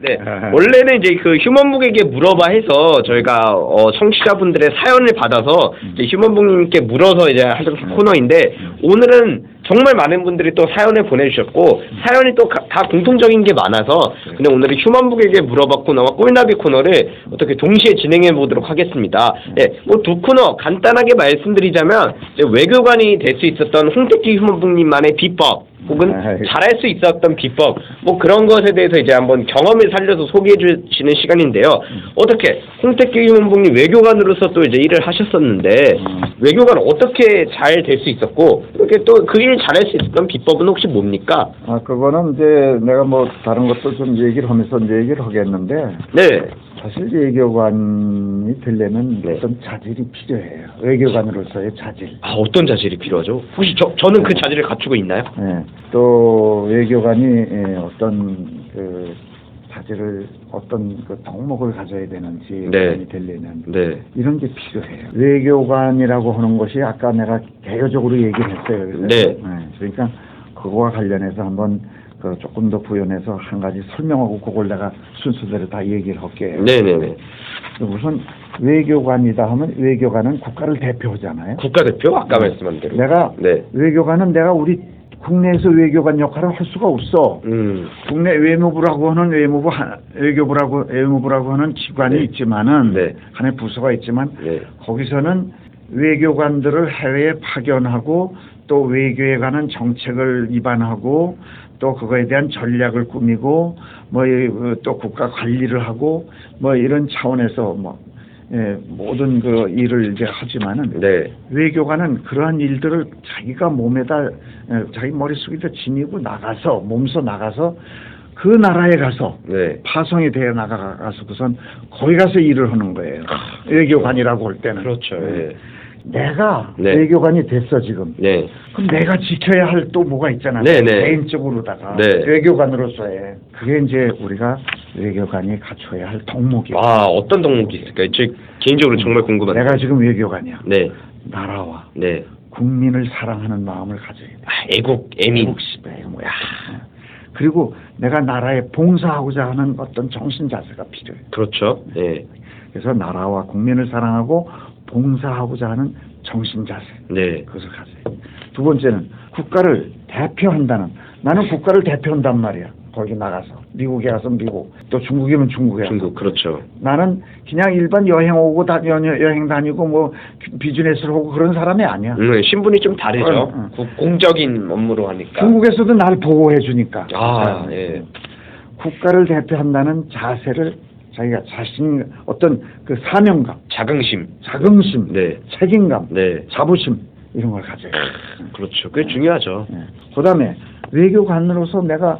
S2: 네,
S3: 아.
S2: 원래는 이제 그 휴먼북에게 물어봐 해서 저희가 어, 청취자분들의 사연을 받아서 이제 휴먼북님께 물어서 이제 하던 코너인데 오늘은 정말 많은 분들이 또 사연을 보내주셨고 사연이 또 다 공통적인 게 많아서 근데 오늘은 휴먼북에게 물어봐 코너와 꿀나비 코너를 어떻게 동시에 진행해 보도록 하겠습니다. 예, 뭐두 코너 간단하게 말씀드리자면 외교관이 될 수 있었던 홍택기 휴먼북님만의 비법 혹은
S3: 아이.
S2: 잘할 수 있었던 비법 뭐 그런 것에 대해서 이제 한번 경험을 살려서 소개해 주시는 시간인데요. 어떻게 홍택기 휴먼북님 외교관으로서 또 이제 일을 하셨었는데 외교관 어떻게 잘 될 수 있었고 이렇게 또 그 일 잘할 수 있었던 비법은 혹시 뭡니까?
S3: 아, 그거는 이제 내가 뭐 다른 것도 좀 얘기를 하면서 이제 얘기를 하겠는데
S2: 네,
S3: 사실 외교관이 되려면 어떤 자질이 필요해요. 외교관으로서의 자질.
S2: 아 어떤 자질이 필요하죠? 혹시 저 저는 그 자질을 갖추고 있나요?
S3: 예. 또 외교관이 예, 어떤 그 자질을 어떤 그 덕목을 가져야 되는지
S2: 네.
S3: 외교관이 되려면
S2: 네,
S3: 이런 게 필요해요. 외교관이라고 하는 것이 아까 내가 개요적으로 얘기를 했어요.
S2: 네.
S3: 예, 그러니까 그거와 관련해서 한번 그 조금 더 부연해서 한 가지 설명하고 그걸 내가 순서대로 다 얘기를 할게요.
S2: 네, 네, 네.
S3: 우선 외교관이다 하면 외교관은 국가를 대표하잖아요.
S2: 국가대표 아까 말씀한 대로.
S3: 내가
S2: 네,
S3: 외교관은 내가 우리 국내에서 외교관 역할을 할 수가 없어.
S2: 음,
S3: 국내 외무부라고 하는 외무부 하- 외교부라고 외무부라고 하는 기관이
S2: 네.
S3: 있지만은
S2: 네.
S3: 하나의 부서가 있지만
S2: 네,
S3: 거기서는 외교관들을 해외에 파견하고 또 외교에 관한 정책을 입안하고 또 그거에 대한 전략을 꾸미고 뭐 또 국가 관리를 하고 뭐 이런 차원에서 뭐 예, 모든 그 일을 이제 하지만은
S2: 네,
S3: 외교관은 그러한 일들을 자기가 몸에다 에, 자기 머릿속에다 지니고 나가서 몸소 나가서 그 나라에 가서
S2: 네.
S3: 파송이 되어 나가서 우선 거기 가서 일을 하는 거예요. 외교관이라고 할 때는.
S2: 그렇죠. 예.
S3: 내가
S2: 네.
S3: 외교관이 됐어 지금.
S2: 네.
S3: 그럼 내가 지켜야 할 또 뭐가 있잖아.
S2: 네, 네.
S3: 개인적으로다가
S2: 네.
S3: 외교관으로서의 그게 이제 우리가 외교관이 갖춰야 할 덕목이야.
S2: 와 어떤 덕목이 있을까요? 제 개인적으로 정말 궁금한데.
S3: 내가 지금 외교관이야.
S2: 네,
S3: 나라와
S2: 네.
S3: 국민을 사랑하는 마음을 가져야 돼.
S2: 아, 애국, 애민.
S3: 애국심에 뭐야. 그리고 내가 나라에 봉사하고자 하는 어떤 정신 자세가 필요해.
S2: 그렇죠. 네,
S3: 그래서 나라와 국민을 사랑하고 봉사하고자 하는 정신 자세.
S2: 네,
S3: 그것을 가져야 돼. 두 번째는 국가를 대표한다는 나는 국가를 대표한단 말이야. 거기 나가서 미국에 가서 미국 또 중국이면 중국에
S2: 중국 그렇죠.
S3: 나는 그냥 일반 여행 오고 다, 여, 여행 다니고 뭐 비즈니스를 하고 그런 사람이 아니야.
S2: 음, 신분이 좀 다르죠.
S3: 응, 응.
S2: 국- 공적인 업무로 하니까.
S3: 중국에서도 날 보호해 주니까.
S2: 아, 예.
S3: 국가를 대표한다는 자세를 자기가 자신 어떤 그 사명감,
S2: 자긍심.
S3: 자긍심,
S2: 네,
S3: 책임감,
S2: 네,
S3: 자부심 이런 걸 가져야 돼.
S2: 그렇죠. 그게 중요하죠.
S3: 예. 그다음에 외교관으로서 내가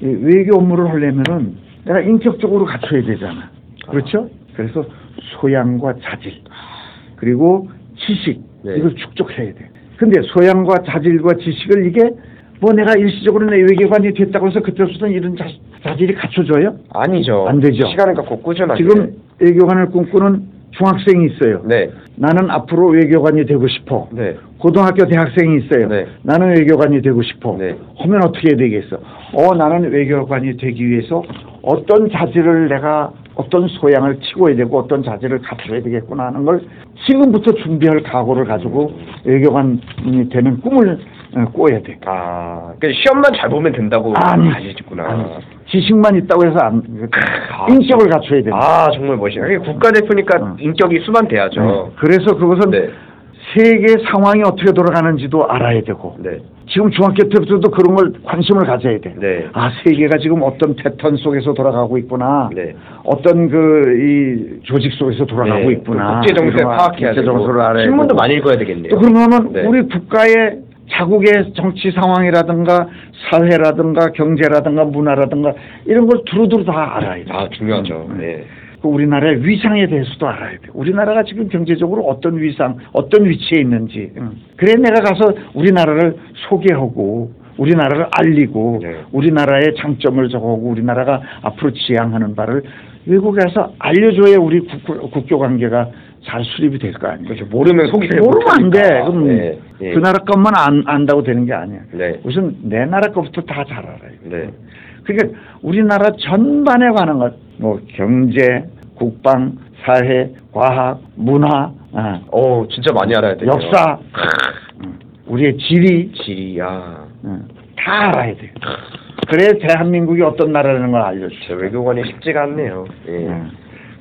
S3: 이 외교 업무를 하려면은 내가 인격적으로 갖춰야 되잖아. 그렇죠? 그래서 소양과 자질 그리고 지식
S2: 네.
S3: 이걸 축적해야 돼. 근데 소양과 자질과 지식을 이게 뭐 내가 일시적으로 내 외교관이 됐다고 해서 그때부터는 이런 자, 자질이 갖춰져요?
S2: 아니죠.
S3: 안 되죠.
S2: 시간을 갖고 꾸준하게.
S3: 지금 외교관을 꿈꾸는 중학생이 있어요.
S2: 네,
S3: 나는 앞으로 외교관이 되고 싶어.
S2: 네,
S3: 고등학교 대학생이 있어요.
S2: 네.
S3: 나는 외교관이 되고 싶어.
S2: 네.
S3: 하면 어떻게 해야 되겠어? 어, 나는 외교관이 되기 위해서 어떤 자질을 내가 어떤 소양을 치고야 되고 어떤 자질을 갖춰야 되겠구나 하는 걸 지금부터 준비할 각오를 가지고 외교관이 되는 꿈을 어, 꿔야 돼.
S2: 아, 그 시험만 잘 보면 된다고
S3: 아니,
S2: 아니구나.
S3: 아니, 지식만 있다고 해서 안,
S2: 아,
S3: 인격을 갖춰야 돼.
S2: 아, 정말. 이게 국가대표니까
S3: 어.
S2: 인격이 수반돼야죠.
S3: 네. 그래서 그것은
S2: 네,
S3: 세계 상황이 어떻게 돌아가는지도 알아야 되고
S2: 네,
S3: 지금 중학교 때부터도 그런 걸 관심을 가져야 돼.
S2: 네.
S3: 아 세계가 지금 어떤 패턴 속에서 돌아가고 있구나.
S2: 네.
S3: 어떤 그 이 조직 속에서 돌아가고
S2: 네.
S3: 있구나.
S2: 국제 정세 파악해야
S3: 국제
S2: 되고
S3: 정세를 알아야
S2: 신문도
S3: 되고.
S2: 많이 읽어야 되겠네요.
S3: 또 그러면
S2: 네.
S3: 우리 국가의 자국의 정치 상황이라든가 사회라든가 경제라든가 문화라든가 이런 걸 두루두루 다 알아야 돼.
S2: 아, 중요하죠.
S3: 음, 음.
S2: 네.
S3: 그 우리나라의 위상에 대해서도 알아야 돼. 우리나라가 지금 경제적으로 어떤 위상, 어떤 위치에 있는지. 응. 그래 내가 가서 우리나라를 소개하고 우리나라를 알리고
S2: 네.
S3: 우리나라의 장점을 적어오고 우리나라가 앞으로 지향하는 바를 외국에서 알려줘야 우리 국, 국교 관계가 잘 수립이 될 거 아니에요.
S2: 그렇죠. 모르면 속이 잘
S3: 모르면 안 돼.
S2: 못하니까.
S3: 그럼
S2: 네, 네.
S3: 그 나라 것만 안, 안다고 되는 게 아니야.
S2: 네.
S3: 우선 내 나라 것부터 다 잘 알아요.
S2: 네.
S3: 그러니까 우리나라 전반에 관한 것, 뭐 경제, 국방, 사회, 과학, 문화, 아,
S2: 어, 진짜 많이 알아야 돼요.
S3: 역사, 음, 우리의 지리
S2: 지리, 아.
S3: 음, 다 알아야 돼. 그래야 대한민국이 어떤 나라라는 걸 알려주죠.
S2: 제 외교관이 쉽지가 않네요. 예.
S3: 음,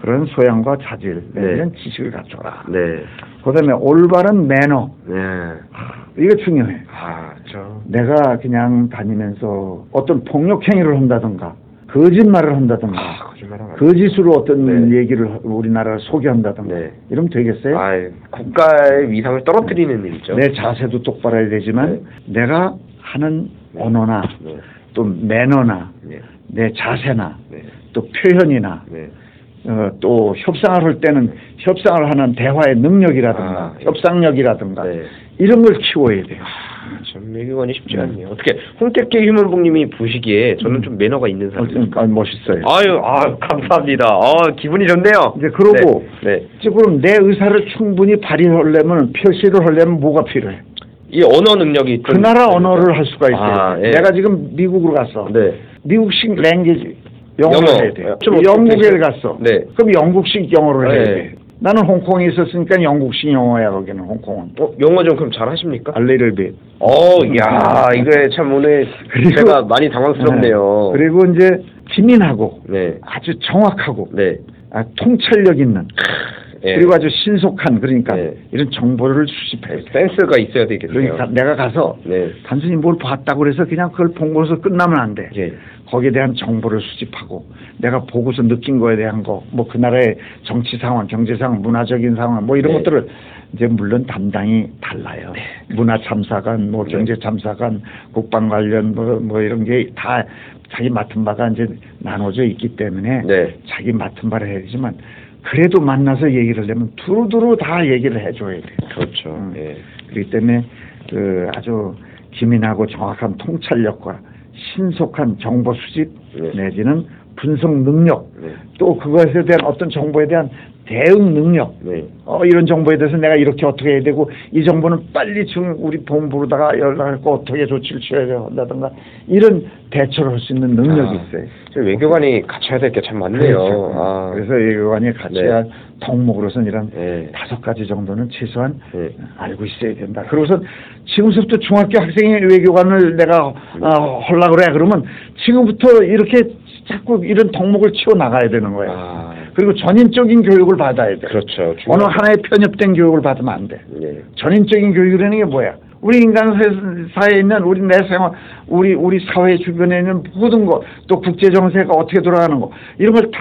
S3: 그런 소양과 자질,
S2: 네.
S3: 내지는 지식을 갖춰라.
S2: 네.
S3: 그다음에 올바른 매너,
S2: 네.
S3: 이거 중요해.
S2: 아, 저.
S3: 내가 그냥 다니면서 어떤 폭력 행위를 한다든가 거짓말을 한다든가
S2: 아, 거짓말하면 안
S3: 거짓으로 어떤
S2: 네.
S3: 얘기를 우리나라를 소개한다든가
S2: 네.
S3: 이러면 되겠어요?
S2: 아, 국가의 위상을 떨어뜨리는 일이죠.
S3: 내 자세도 똑바로 해야 되지만 내가 하는 언어나
S2: 네.
S3: 또 매너나
S2: 네.
S3: 내 자세나
S2: 네.
S3: 또 표현이나
S2: 네.
S3: 어, 또 협상을 할 때는 협상을 하는 대화의 능력이라든가
S2: 아, 예.
S3: 협상력이라든가
S2: 네.
S3: 이런 걸 키워야 돼요.
S2: 전 외교관이 쉽지 않네요. 어떻게 홍택계 휴먼북님이 보시기에 저는 좀 매너가 있는
S3: 어,
S2: 사람입니다.
S3: 아, 멋있어요.
S2: 아유, 아 감사합니다. 아 기분이 좋네요.
S3: 이제 그러고
S2: 네, 네.
S3: 그럼 내 의사를 충분히 발휘하려면 표시를 하려면 뭐가 필요해?
S2: 이 언어 능력이
S3: 그
S2: 좀-
S3: 나라 언어를 할 수가 있어요.
S2: 아, 예.
S3: 내가 지금 미국으로 갔어.
S2: 네.
S3: 미국식 랭귀지 영어를
S2: 영어.
S3: 해야 돼.
S2: 좀
S3: 영국에
S2: 어떻게
S3: 갔어.
S2: 네.
S3: 그럼 영국식 영어를
S2: 네.
S3: 해야 돼. 나는 홍콩에 있었으니까 영국식 영어야 거기는 홍콩은.
S2: 어, 영어 좀 그럼 잘 하십니까?
S3: A little bit.
S2: 어, 야, 이거 참 오늘
S3: 그리고-
S2: 제가 많이 당황스럽네요.
S3: 네. 그리고 이제 기민하고
S2: 네.
S3: 아주 정확하고
S2: 네.
S3: 아, 통찰력 있는
S2: 예.
S3: 그리고 아주 신속한 그러니까
S2: 네.
S3: 이런 정보를 수집해야 돼.
S2: 센스가 있어야 되겠네요.
S3: 그러니까 내가 가서
S2: 네.
S3: 단순히 뭘 봤다고 그래서 그냥 그걸 본 것으로 끝나면 안 돼.
S2: 예.
S3: 거기에 대한 정보를 수집하고 내가 보고서 느낀 거에 대한 거, 뭐 그 나라의 정치 상황, 경제 상황, 문화적인 상황, 뭐 이런
S2: 네.
S3: 것들을 이제 물론 담당이 달라요. 문화 참사관, 뭐
S2: 네.
S3: 경제 참사관, 국방 관련 뭐, 뭐 이런 게 다 자기 맡은 바가 이제 나눠져 있기 때문에
S2: 네.
S3: 자기 맡은 바를 해야 되지만 그래도 만나서 얘기를 하려면 두루두루 다 얘기를 해줘야 돼요.
S2: 그렇죠.
S3: 음.
S2: 예.
S3: 그렇기 때문에 그 아주 기민하고 정확한 통찰력과 신속한 정보 수집
S2: 네.
S3: 내지는 분석 능력
S2: 네.
S3: 또 그것에 대한 어떤 정보에 대한 대응 능력
S2: 네.
S3: 어, 이런 정보에 대해서 내가 이렇게 어떻게 해야 되고 이 정보는 빨리 지금 우리 본부로다가 연락하고 어떻게 조치를 취해야 한다든가 이런 대처를 할 수 있는 능력이
S2: 아,
S3: 있어요.
S2: 저 외교관이 갖춰야 될 게 참 많네요.
S3: 그렇죠.
S2: 아.
S3: 그래서 외교관이 같이
S2: 네.
S3: 할 덕목으로서는 이런
S2: 네.
S3: 다섯 가지 정도는 최소한
S2: 네.
S3: 알고 있어야 된다. 그러고서 지금부터 중학교 학생이 외교관을 내가 어, 하려고 그래. 그러면 지금부터 이렇게 자꾸 이런 덕목을 치워 나가야 되는 거야.
S2: 아.
S3: 그리고 전인적인 교육을 받아야 돼.
S2: 그렇죠.
S3: 어느
S2: 중요하죠.
S3: 하나의 편협된 교육을 받으면 안 돼.
S2: 예.
S3: 전인적인 교육이라는 게 뭐야? 우리 인간 사- 사회에 있는 우리 내 생활, 우리 우리 사회 주변에 있는 모든 것, 또 국제 정세가 어떻게 돌아가는 거 이런 걸 다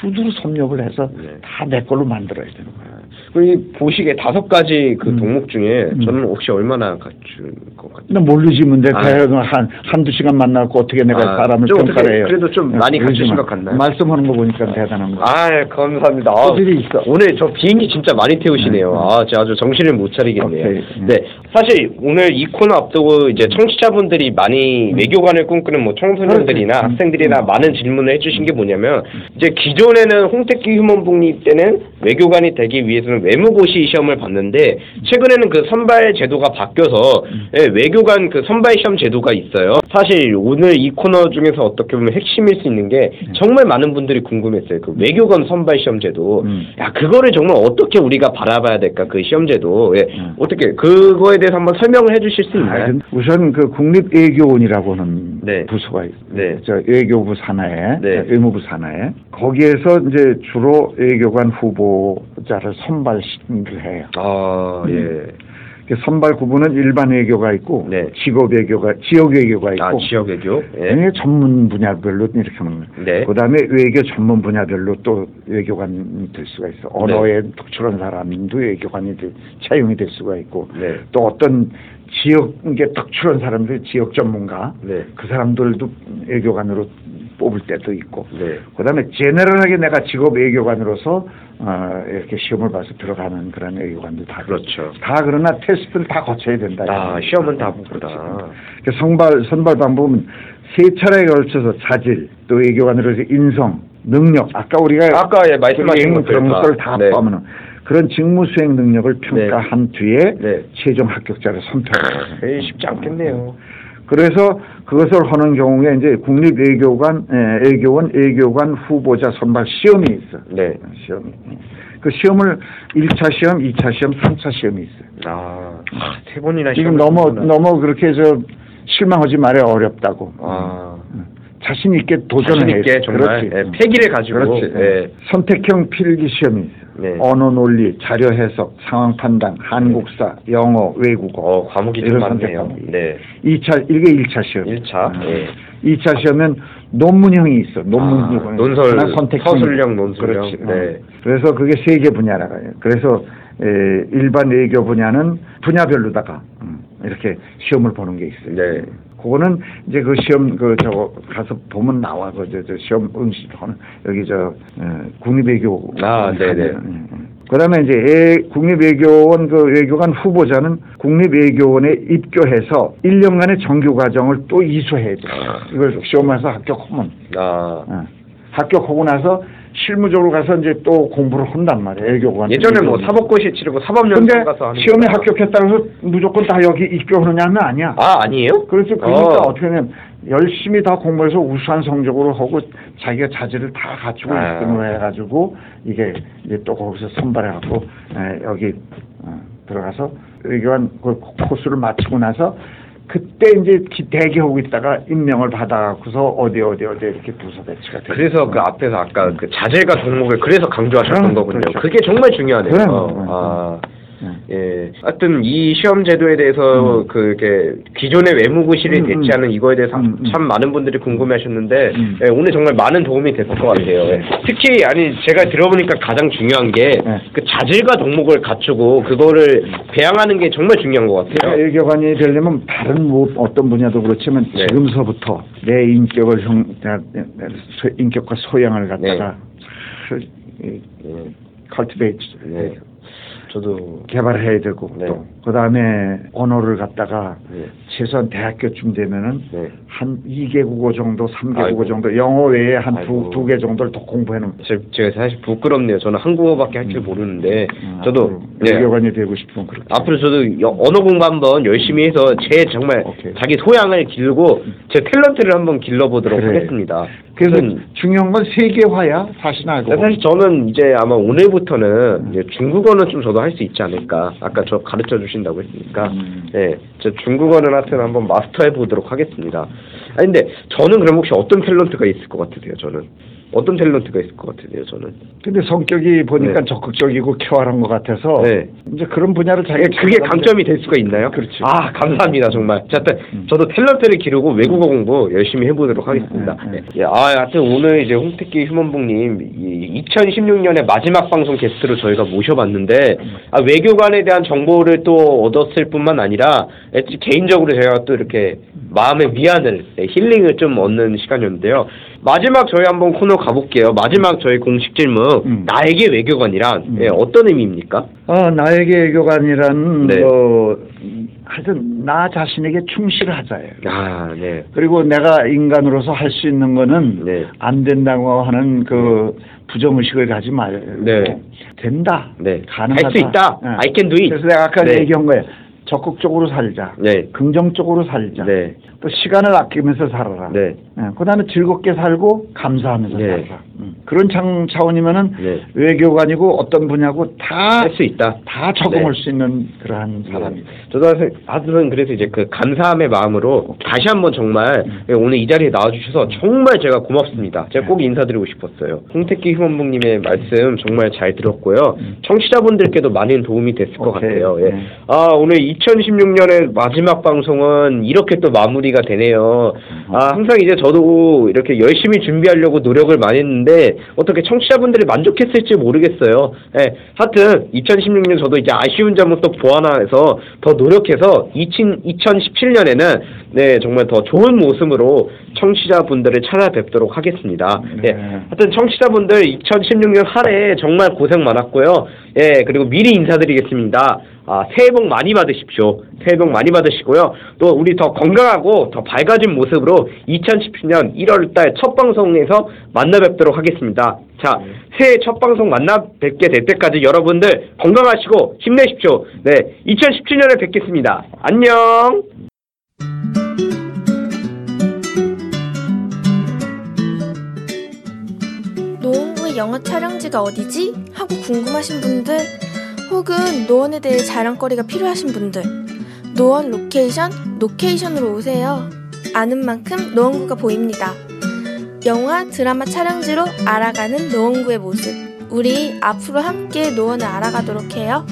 S3: 두드러 섭렵을 해서
S2: 네.
S3: 다내 걸로 만들어야 되는 거야.
S2: 이 보시기에 다섯 가지 그
S3: 음.
S2: 종목 중에
S3: 음.
S2: 저는 혹시 얼마나 갖춘 것 같아요?
S3: 나 모르지, 근데
S2: 아.
S3: 대학은 한, 한두 시간 만나고 어떻게 내가
S2: 아,
S3: 사람을
S2: 좀
S3: 평가를
S2: 어떻게
S3: 해요.
S2: 그래도 좀 많이
S3: 그러지
S2: 갖추신
S3: 마.
S2: 것 같나요?
S3: 말씀하는 거 보니까 대단한 거.
S2: 아, 감사합니다. 아,
S3: 소질이 있어.
S2: 오늘 저 비행기 진짜 많이 태우시네요.
S3: 네, 네.
S2: 아, 제가 아주 정신을 못 차리겠네요.
S3: 오케이.
S2: 네. 사실 오늘 이 코너 앞두고 이제 청취자분들이 많이 외교관을 꿈꾸는 뭐 청소년들이나
S3: 음.
S2: 학생들이나
S3: 음.
S2: 많은 질문을 해주신 게 뭐냐면 이제 기존에는 홍택기 휴먼북리 때는 외교관이 되기 위해서는 외무고시 시험을 봤는데 최근에는 그 선발 제도가 바뀌어서
S3: 음.
S2: 예, 외교관 그 선발 시험 제도가 있어요. 사실 오늘 이 코너 중에서 어떻게 보면 핵심일 수 있는 게 정말 많은 분들이 궁금했어요. 그 외교관 선발 시험 제도.
S3: 음.
S2: 야 그거를 정말 어떻게 우리가 바라봐야 될까 그 시험 제도. 예.
S3: 음.
S2: 어떻게 그거에 대해서 한번 설명을 해주실 수
S3: 아,
S2: 있나요?
S3: 근- 우선 그 국립외교원이라고 하는
S2: 네.
S3: 부서가 있-
S2: 네.
S3: 저 외교부 산하에
S2: 네.
S3: 외무부 산하에 거기에서 이제 주로 외교관 후보 자를 선발을 해요.
S2: 아 예.
S3: 그 선발 구분은 일반 외교가 있고
S2: 네.
S3: 직업 외교가 지역 외교가 있고
S2: 아 지역 외교. 예.
S3: 네, 전문 분야별로 이렇게 하는.
S2: 네.
S3: 그다음에 외교 전문 분야별로 또 외교관이 될 수가 있어. 언어에 특출한 사람도 외교관이 될, 차용이 될 수가 있고
S2: 네.
S3: 또 어떤 지역에 특출한 사람들 지역 전문가
S2: 네.
S3: 그 사람들도 외교관으로 뽑을 때도 있고
S2: 네.
S3: 그다음에 제너럴하게 내가 직업 외교관으로서 어, 이렇게 시험을 봐서 들어가는 그런 외교관들 다
S2: 그렇죠.
S3: 다 그러나 테스트를 다 거쳐야 된다.
S2: 아. 시험은 다. 보구나.
S3: 그 선발 선발 방법은 세 차례에 걸쳐서 자질, 또 외교관으로서 인성, 능력. 아까 우리가
S2: 아까 예, 말씀하신
S3: 그런
S2: 것들
S3: 것들을 다
S2: 네.
S3: 포함하는 그런 직무 수행 능력을 평가한 뒤에
S2: 네.
S3: 최종 합격자를.
S2: 에이, 쉽지 않겠네요.
S3: 그래서 그것을 하는 경우에 이제 국립 외교관, 에, 외교원, 외교관 후보자 선발 시험이 있어.
S2: 네.
S3: 시험이. 그 시험을 1차 시험, 2차 시험, 3차 시험이 있어요.
S2: 아, 세 번이나
S3: 지금 너무. 너무 그렇게 저 실망하지 말아요 어렵다고.
S2: 아,
S3: 자신 있게 도전을
S2: 자신 있게
S3: 해야지.
S2: 정말
S3: 그렇지.
S2: 예, 패기를 가지고
S3: 그렇지.
S2: 예.
S3: 선택형 필기 시험이 있어요.
S2: 네.
S3: 언어 논리, 자료 해석, 상황 판단, 한국사, 영어, 외국어.
S2: 어, 과목이 좀
S3: 이걸
S2: 많네요.
S3: 선택하면
S2: 네.
S3: 2차 이게 1차 시험.
S2: 1차. 예.
S3: 2차 시험은 논문형이 있어. 논문
S2: 아. 논설. 서술형, 논술형.
S3: 그렇지. 어.
S2: 네.
S3: 그래서 그게 세 개 분야라고요. 그래서 에, 일반 외교 분야는 분야별로다가 음, 이렇게 시험을 보는 게 있어요.
S2: 네.
S3: 그거는 이제 그 시험 그 저거 가서 보면 나와 그저 저 시험 응시 하는 여기 저 어, 국립외교
S2: 아, 네네.
S3: 그다음에 이제 애- 국립외교원 그 외교관 후보자는 국립외교원에 입교해서 1년간의 정규 과정을 또 이수해야 돼.
S2: 아.
S3: 이걸 시험에서 합격하면
S2: 아,
S3: 어. 합격하고 나서 실무적으로 가서 이제 또 공부를 한단 말이에요. 외교관.
S2: 예전에 뭐. 사법고시 치르고 사법연수
S3: 근데
S2: 가서 하는
S3: 시험에
S2: 거잖아.
S3: 합격했다고 해서 무조건 다 여기 입교하느냐면 아니야.
S2: 아, 아니에요?
S3: 그래서 그러니까
S2: 어.
S3: 어. 떻게 하면 열심히 다 공부해서 우수한 성적으로 하고 자기가 자질을 다 갖추고
S2: 아.
S3: 1등을 해가지고 이게 이제 또 거기서 선발해갖고 에, 여기 어, 들어가서 외교관 그 코스를 마치고 나서 그때 이제 기- 대기하고 있다가 임명을 받아갖고서 어디 어디 어디 이렇게 부서 배치가 돼.
S2: 그래서 그 앞에서 아까 그 자질과 종목을 그래서 강조하셨던
S3: 그럼,
S2: 거군요.
S3: 그렇죠.
S2: 그게 정말 중요하네요.
S3: 그럼,
S2: 어,
S3: 그럼,
S2: 아,
S3: 음.
S2: 예. 하여튼 이 시험 제도에 대해서 그게 기존의 외무부실이
S3: 음, 음.
S2: 대체하는 이거에 대해서
S3: 음, 음.
S2: 참 많은 분들이 궁금해하셨는데
S3: 음.
S2: 예, 오늘 정말 많은 도움이 됐을 것 같아요. 예. 특히 아니 제가 들어보니까 가장 중요한 게그
S3: 네.
S2: 자질과 종목을 갖추고 그거를 배양하는 게 정말 중요한 것 같아요.
S3: 외교관이 되려면 다른 뭐 어떤 분야도 그렇지만
S2: 네.
S3: 지금서부터 내 인격을 형 소- 인격과 소양을 갖다가 그, 이,
S2: 예.
S3: 컬티베이트
S2: 네. 저도
S3: 개발해야 되고
S2: 네.
S3: 또그 다음에 언어를 갖다가
S2: 네.
S3: 최소한 대학교쯤 되면은
S2: 네.
S3: 한 2개 국어 정도, 3개
S2: 아이고.
S3: 국어 정도, 영어 외에 한
S2: 아이고.
S3: 두두개 정도를 더 공부해 놓으면
S2: 제- 제가 사실 부끄럽네요. 저는 한국어밖에 할 줄 모르는데
S3: 음,
S2: 저도
S3: 앞으로
S2: 네.
S3: 외교관이 되고 싶으면 그렇게
S2: 앞으로 저도 여- 언어 공부 한번 열심히 해서 제 정말
S3: 오케이.
S2: 자기 소양을 길고 제 탤런트를 한번 길러보도록
S3: 그래.
S2: 하겠습니다.
S3: 그래서 중요한 건 세계화야 사실 알고
S2: 사실 저는 이제 아마 오늘부터는 이제 중국어는 좀 저도 할 수 있지 않을까. 아까 저 가르쳐 주신다고 했으니까.
S3: 음.
S2: 네, 저 중국어는 하여튼 한번 마스터해 보도록 하겠습니다. 아니 근데 저는 그럼 혹시 어떤 탤런트가 있을 것 같으세요? 저는 어떤 탤런트가 있을 것 같으세요? 저는.
S3: 근데 성격이 보니까
S2: 네.
S3: 적극적이고 쾌활한 것 같아서
S2: 네.
S3: 이제 그런 분야를 자기가
S2: 그게
S3: 찾아가면
S2: 강점이 될 수가 있나요?
S3: 그렇죠.
S2: 아 감사합니다 정말. 자, 하여튼
S3: 음.
S2: 저도 탤런트를 기르고 외국어 공부 열심히 해보도록 하겠습니다.
S3: 음, 음.
S2: 예, 아, 하여튼 오늘 이제 홍택기 휴먼북님 2016년에 마지막 방송 게스트로 저희가 모셔봤는데 아, 외교관에 대한 정보를 또 얻었을 뿐만 아니라 예, 개인적으로 제가 또 이렇게 마음의 위안을 예, 힐링을 좀 얻는 시간이었는데요. 마지막 저희 한번 코너 가볼게요. 마지막 저희 공식 질문
S3: 음.
S2: 나에게 외교관이란
S3: 음.
S2: 예, 어떤 의미입니까?
S3: 어, 나에게 외교관이란
S2: 네.
S3: 뭐 하여튼 나 자신에게 충실하자예요.
S2: 아, 네.
S3: 그리고 내가 인간으로서 할 수 있는 거는
S2: 네.
S3: 안 된다고 하는 그 부정 의식을 가지 말고
S2: 네.
S3: 된다.
S2: 네.
S3: 가능하다.
S2: 할 수 있다.
S3: 네.
S2: I can do it.
S3: 그래서 내가 아까
S2: 네.
S3: 얘기한 거예요. 적극적으로 살자.
S2: 네.
S3: 긍정적으로 살자.
S2: 네.
S3: 또 시간을 아끼면서 살아라.
S2: 네.
S3: 그다음에 즐겁게 살고 감사하면서
S2: 네.
S3: 살자. 음. 그런 장, 차원이면은
S2: 네.
S3: 외교관이고 어떤 분야고 다
S2: 할 수 있다.
S3: 다 적응할
S2: 네.
S3: 수 있는 그러한
S2: 네.
S3: 사람이다.
S2: 저도 하여튼- 하여튼 그래서 이제 그 감사함의 마음으로 다시 한번 정말
S3: 음.
S2: 오늘 이 자리에 나와주셔서 정말 제가 고맙습니다. 제가 꼭 인사드리고 싶었어요. 홍택기 휴먼북님의 말씀 정말 잘 들었고요. 청취자분들께도 많은 도움이 됐을 것
S3: 음. 오케이.
S2: 같아요. 예.
S3: 네.
S2: 아 오늘 2016년의 마지막 방송은 이렇게 또 마무리 가 되네요. 아, 항상 이제 저도 이렇게 열심히 준비하려고 노력을 많이 했는데 어떻게 청취자분들이 만족했을지 모르겠어요. 예, 하여튼 2016년 저도 이제 아쉬운 점은 또 보완해서 더 노력해서 2000, 2017년에는 네, 정말 더 좋은 모습으로 청취자분들을 찾아뵙도록 하겠습니다.
S3: 네.
S2: 예, 하여튼 청취자분들 2016년 한 해 정말 고생 많았고요. 예, 그리고 미리 인사드리겠습니다. 아, 새해 복 많이 받으십시오. 새해 복 많이 받으시고요. 또 우리 더 건강하고 더 밝아진 모습으로 2017년 1월 달 첫 방송에서 만나 뵙도록 하겠습니다. 자, 새해 첫 방송 만나 뵙게 될 때까지 여러분들 건강하시고 힘내십시오. 네, 2017년에 뵙겠습니다. 안녕!
S5: 노원구의 영화 촬영지가 어디지? 하고 궁금하신 분들 혹은 노원에 대해 자랑거리가 필요하신 분들 노원 로케이션 로케이션으로 오세요. 아는 만큼 노원구가 보입니다. 영화 드라마 촬영지로 알아가는 노원구의 모습 우리 앞으로 함께 노원을 알아가도록 해요.